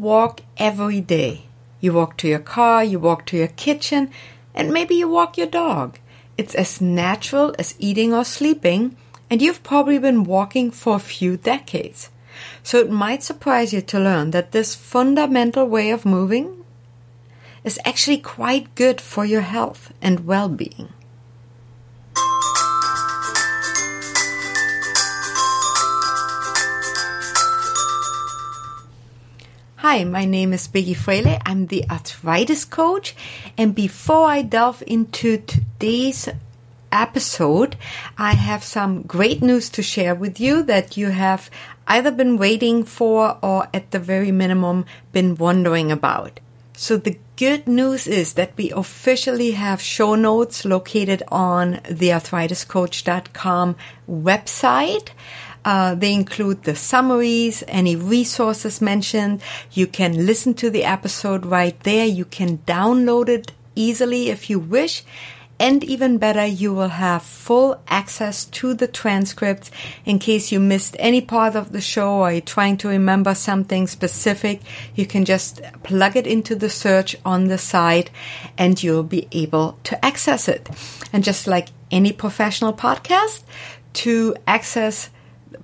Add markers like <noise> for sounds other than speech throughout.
walk every day. You walk to your car, you walk to your kitchen, and maybe you walk your dog. It's as natural as eating or sleeping, and you've probably been walking for a few decades. So it might surprise you to learn that this fundamental way of moving is actually quite good for your health and well being. Hi, my name is Biggi Fraley. I'm the arthritis coach. And before I delve into today's episode, I have some great news to share with you that you have either been waiting for or at the very minimum been wondering about. So the good news is that we officially have show notes located on the arthritiscoach.com website. Uh, they include the summaries, any resources mentioned. You can listen to the episode right there. You can download it easily if you wish. And even better, you will have full access to the transcripts in case you missed any part of the show or you're trying to remember something specific. You can just plug it into the search on the site and you'll be able to access it. And just like any professional podcast, to access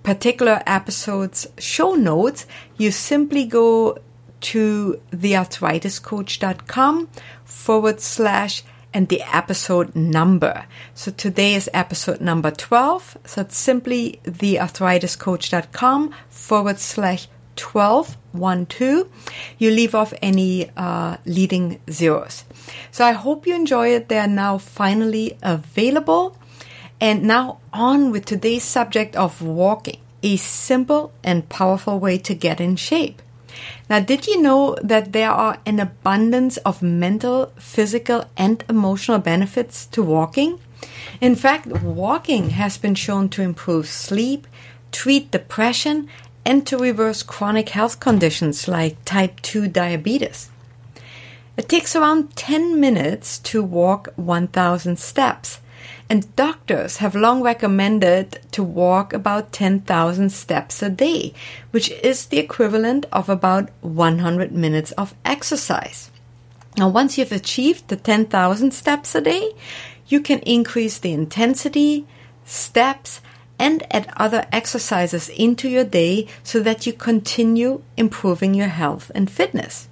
particular episode's show notes, you simply go to thearthritiscoach.com forward slash and the episode number. So today is episode number 12. So it's simply thearthritiscoach.com forward slash 12, 1, 2. You leave off any uh, leading zeros. So I hope you enjoy it. They are now finally available. And now on with today's subject of walking, a simple and powerful way to get in shape. Now, did you know that there are an abundance of mental, physical, and emotional benefits to walking? In fact, walking has been shown to improve sleep, treat depression, and to reverse chronic health conditions like type 2 diabetes. It takes around 10 minutes to walk 1,000 steps and doctors have long recommended to walk about 10,000 steps a day, which is the equivalent of about 100 minutes of exercise. Now, once you've achieved the 10,000 steps a day, you can increase the intensity, steps, and add other exercises into your day so that you continue improving your health and fitness.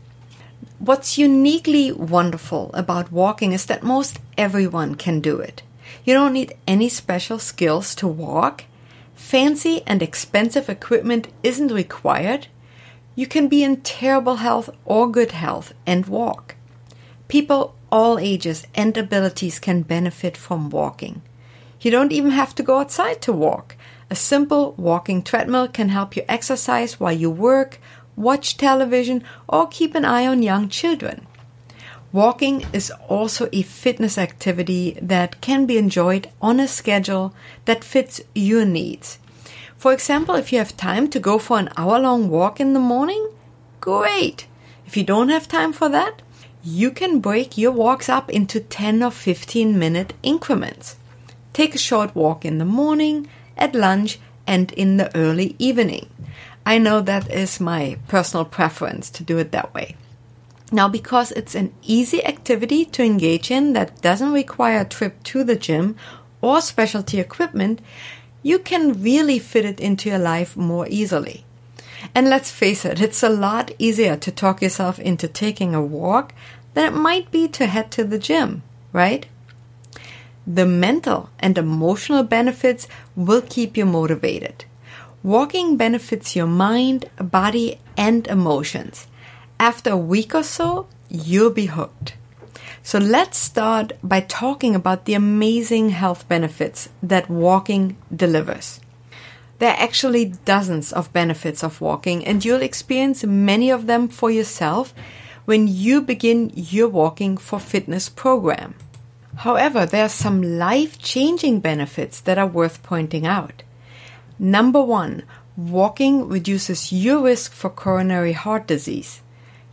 What's uniquely wonderful about walking is that most everyone can do it. You don't need any special skills to walk. Fancy and expensive equipment isn't required. You can be in terrible health or good health and walk. People all ages and abilities can benefit from walking. You don't even have to go outside to walk. A simple walking treadmill can help you exercise while you work, watch television, or keep an eye on young children. Walking is also a fitness activity that can be enjoyed on a schedule that fits your needs. For example, if you have time to go for an hour long walk in the morning, great. If you don't have time for that, you can break your walks up into 10 or 15 minute increments. Take a short walk in the morning, at lunch, and in the early evening. I know that is my personal preference to do it that way. Now, because it's an easy activity to engage in that doesn't require a trip to the gym or specialty equipment, you can really fit it into your life more easily. And let's face it, it's a lot easier to talk yourself into taking a walk than it might be to head to the gym, right? The mental and emotional benefits will keep you motivated. Walking benefits your mind, body, and emotions after a week or so, you'll be hooked. So let's start by talking about the amazing health benefits that walking delivers. There are actually dozens of benefits of walking, and you'll experience many of them for yourself when you begin your Walking for Fitness program. However, there are some life changing benefits that are worth pointing out. Number one, walking reduces your risk for coronary heart disease.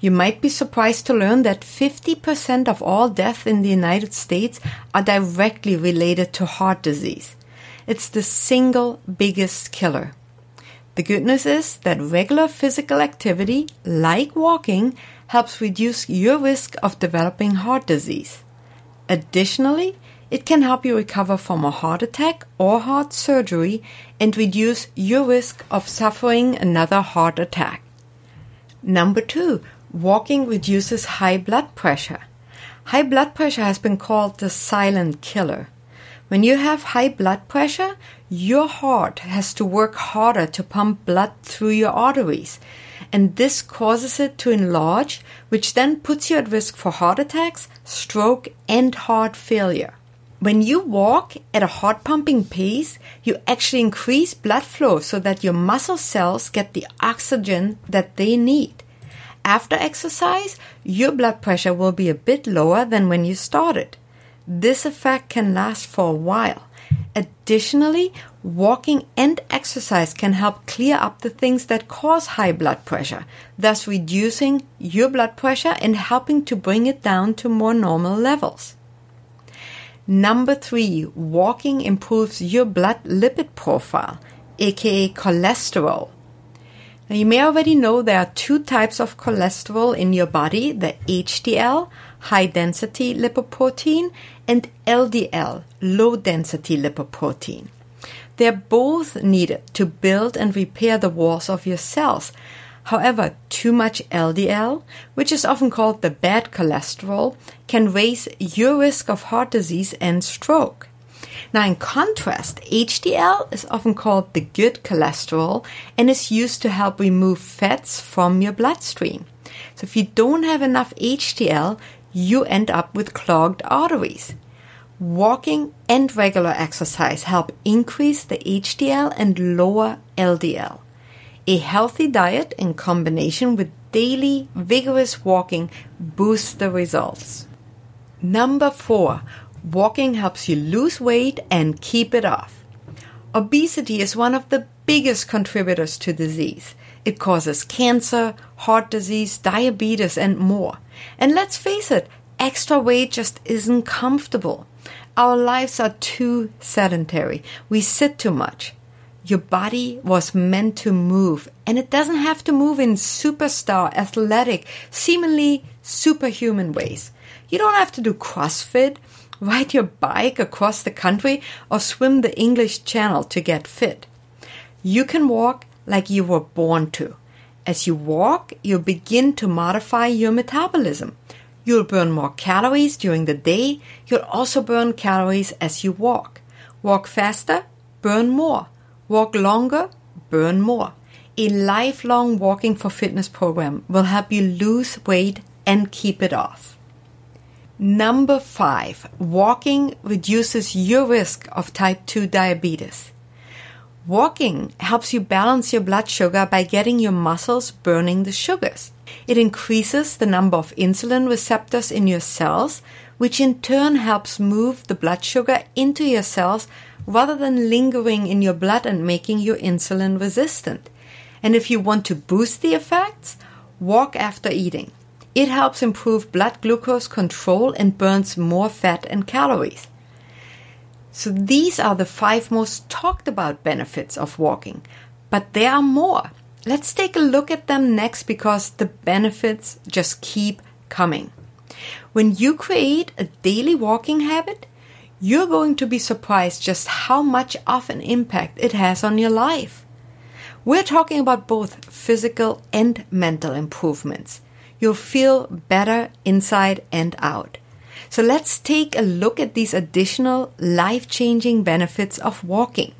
You might be surprised to learn that 50% of all deaths in the United States are directly related to heart disease. It's the single biggest killer. The good news is that regular physical activity, like walking, helps reduce your risk of developing heart disease. Additionally, it can help you recover from a heart attack or heart surgery and reduce your risk of suffering another heart attack. Number two, walking reduces high blood pressure. High blood pressure has been called the silent killer. When you have high blood pressure, your heart has to work harder to pump blood through your arteries. And this causes it to enlarge, which then puts you at risk for heart attacks, stroke, and heart failure. When you walk at a heart pumping pace, you actually increase blood flow so that your muscle cells get the oxygen that they need. After exercise, your blood pressure will be a bit lower than when you started. This effect can last for a while. Additionally, walking and exercise can help clear up the things that cause high blood pressure, thus reducing your blood pressure and helping to bring it down to more normal levels. Number three, walking improves your blood lipid profile, aka cholesterol. Now, you may already know there are two types of cholesterol in your body the HDL, high density lipoprotein, and LDL, low density lipoprotein. They're both needed to build and repair the walls of your cells. However, too much LDL, which is often called the bad cholesterol, can raise your risk of heart disease and stroke. Now, in contrast, HDL is often called the good cholesterol and is used to help remove fats from your bloodstream. So, if you don't have enough HDL, you end up with clogged arteries. Walking and regular exercise help increase the HDL and lower LDL. A healthy diet in combination with daily vigorous walking boosts the results. Number four, walking helps you lose weight and keep it off. Obesity is one of the biggest contributors to disease. It causes cancer, heart disease, diabetes, and more. And let's face it, extra weight just isn't comfortable. Our lives are too sedentary. We sit too much. Your body was meant to move, and it doesn't have to move in superstar, athletic, seemingly superhuman ways. You don't have to do CrossFit, ride your bike across the country, or swim the English Channel to get fit. You can walk like you were born to. As you walk, you'll begin to modify your metabolism. You'll burn more calories during the day. You'll also burn calories as you walk. Walk faster, burn more. Walk longer, burn more. A lifelong walking for fitness program will help you lose weight and keep it off. Number five, walking reduces your risk of type 2 diabetes. Walking helps you balance your blood sugar by getting your muscles burning the sugars. It increases the number of insulin receptors in your cells, which in turn helps move the blood sugar into your cells rather than lingering in your blood and making you insulin resistant. And if you want to boost the effects, walk after eating. It helps improve blood glucose control and burns more fat and calories. So these are the five most talked about benefits of walking, but there are more. Let's take a look at them next because the benefits just keep coming. When you create a daily walking habit, you're going to be surprised just how much of an impact it has on your life. We're talking about both physical and mental improvements. You'll feel better inside and out. So let's take a look at these additional life changing benefits of walking.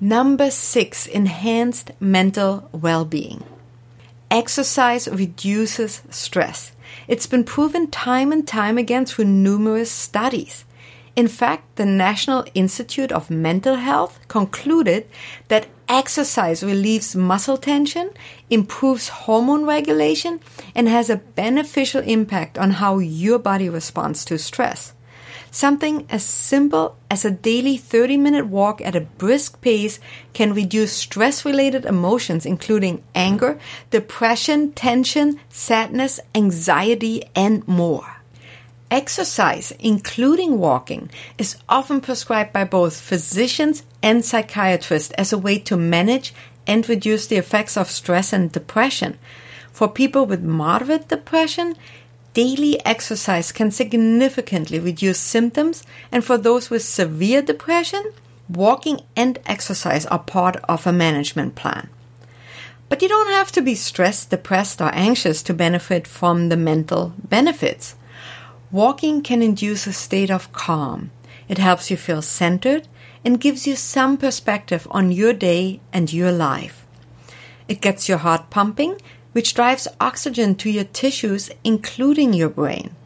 Number six, enhanced mental well being. Exercise reduces stress. It's been proven time and time again through numerous studies. In fact, the National Institute of Mental Health concluded that exercise relieves muscle tension, improves hormone regulation, and has a beneficial impact on how your body responds to stress. Something as simple as a daily 30 minute walk at a brisk pace can reduce stress related emotions, including anger, depression, tension, sadness, anxiety, and more. Exercise, including walking, is often prescribed by both physicians and psychiatrists as a way to manage and reduce the effects of stress and depression. For people with moderate depression, daily exercise can significantly reduce symptoms, and for those with severe depression, walking and exercise are part of a management plan. But you don't have to be stressed, depressed, or anxious to benefit from the mental benefits. Walking can induce a state of calm. It helps you feel centered and gives you some perspective on your day and your life. It gets your heart pumping, which drives oxygen to your tissues, including your brain.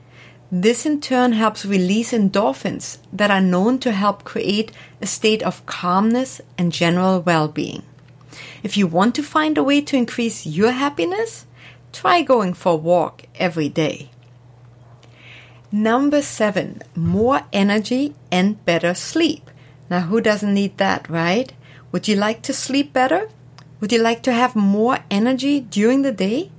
This in turn helps release endorphins that are known to help create a state of calmness and general well-being. If you want to find a way to increase your happiness, try going for a walk every day. Number seven, more energy and better sleep. Now, who doesn't need that, right? Would you like to sleep better? Would you like to have more energy during the day?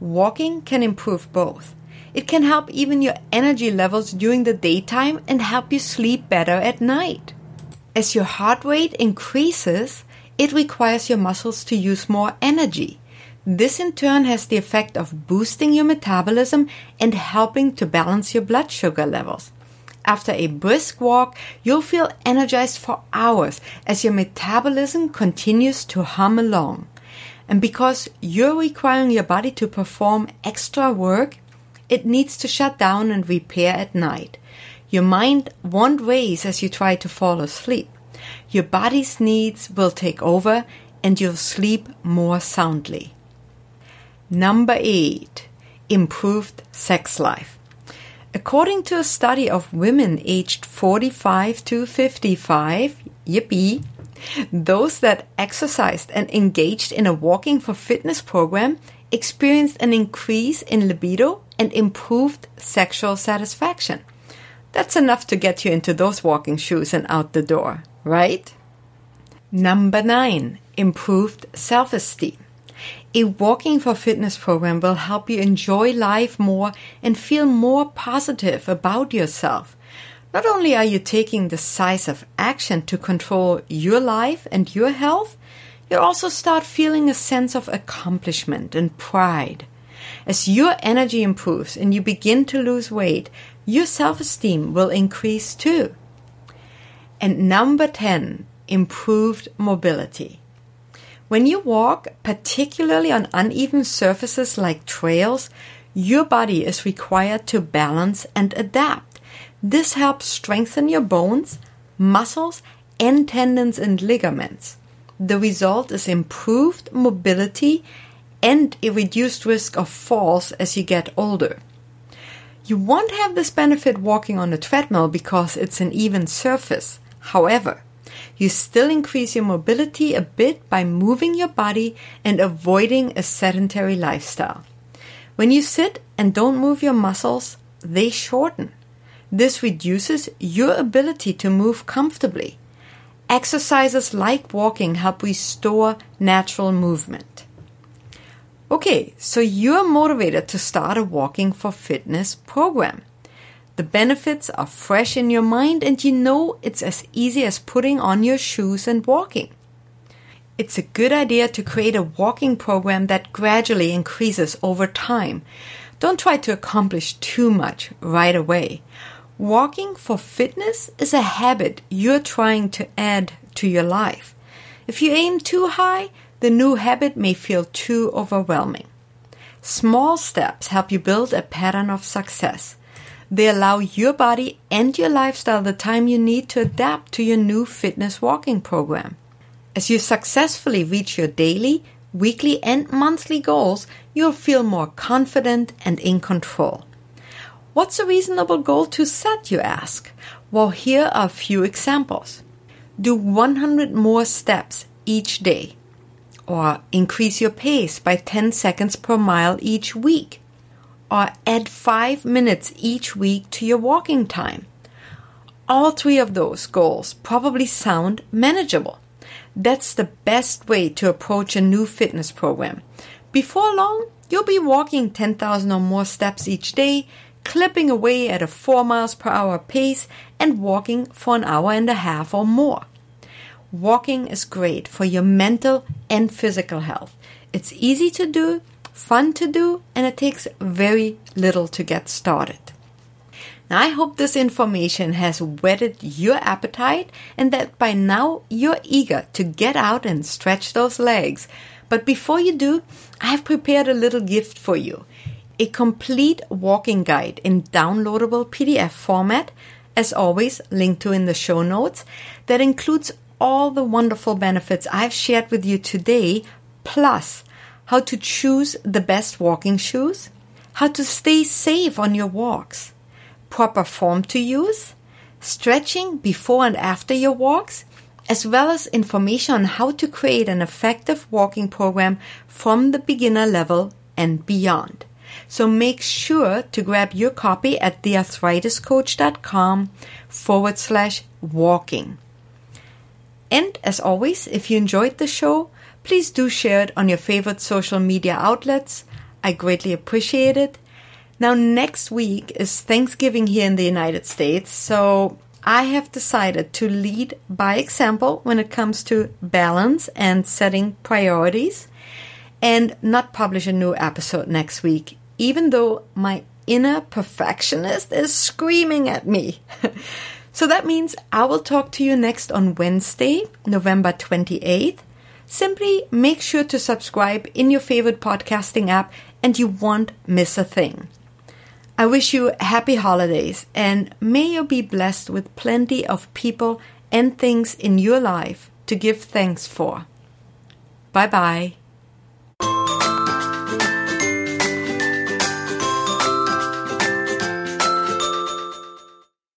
Walking can improve both. It can help even your energy levels during the daytime and help you sleep better at night. As your heart rate increases, it requires your muscles to use more energy. This in turn has the effect of boosting your metabolism and helping to balance your blood sugar levels. After a brisk walk, you'll feel energized for hours as your metabolism continues to hum along. And because you're requiring your body to perform extra work, it needs to shut down and repair at night. Your mind won't race as you try to fall asleep. Your body's needs will take over and you'll sleep more soundly. Number eight, improved sex life. According to a study of women aged 45 to 55, yippee, those that exercised and engaged in a walking for fitness program experienced an increase in libido and improved sexual satisfaction. That's enough to get you into those walking shoes and out the door, right? Number nine, improved self esteem. A Walking for Fitness program will help you enjoy life more and feel more positive about yourself. Not only are you taking decisive action to control your life and your health, you'll also start feeling a sense of accomplishment and pride. As your energy improves and you begin to lose weight, your self esteem will increase too. And number 10, improved mobility. When you walk, particularly on uneven surfaces like trails, your body is required to balance and adapt. This helps strengthen your bones, muscles, and tendons and ligaments. The result is improved mobility and a reduced risk of falls as you get older. You won't have this benefit walking on a treadmill because it's an even surface. However, you still increase your mobility a bit by moving your body and avoiding a sedentary lifestyle. When you sit and don't move your muscles, they shorten. This reduces your ability to move comfortably. Exercises like walking help restore natural movement. Okay, so you're motivated to start a walking for fitness program. The benefits are fresh in your mind, and you know it's as easy as putting on your shoes and walking. It's a good idea to create a walking program that gradually increases over time. Don't try to accomplish too much right away. Walking for fitness is a habit you're trying to add to your life. If you aim too high, the new habit may feel too overwhelming. Small steps help you build a pattern of success. They allow your body and your lifestyle the time you need to adapt to your new fitness walking program. As you successfully reach your daily, weekly, and monthly goals, you'll feel more confident and in control. What's a reasonable goal to set, you ask? Well, here are a few examples. Do 100 more steps each day, or increase your pace by 10 seconds per mile each week or add five minutes each week to your walking time. All three of those goals probably sound manageable. That's the best way to approach a new fitness program. Before long, you'll be walking 10,000 or more steps each day, clipping away at a 4 miles per hour pace, and walking for an hour and a half or more. walking is great for your mental and physical health. It's easy to do, fun to do, and it takes very little to get started. Now, I hope this information has whetted your appetite and that by now you're eager to get out and stretch those legs. But before you do, I have prepared a little gift for you a complete walking guide in downloadable PDF format, as always, linked to in the show notes, that includes all the wonderful benefits I've shared with you today, plus how to choose the best walking shoes, how to stay safe on your walks, proper form to use, stretching before and after your walks, as well as information on how to create an effective walking program from the beginner level and beyond. So make sure to grab your copy at thearthritiscoach.com forward slash walking. And as always, if you enjoyed the show, please do share it on your favorite social media outlets. I greatly appreciate it. Now, next week is Thanksgiving here in the United States, so I have decided to lead by example when it comes to balance and setting priorities and not publish a new episode next week, even though my inner perfectionist is screaming at me. <laughs> so that means I will talk to you next on Wednesday, November 28th. Simply make sure to subscribe in your favorite podcasting app and you won't miss a thing. I wish you happy holidays and may you be blessed with plenty of people and things in your life to give thanks for. Bye bye.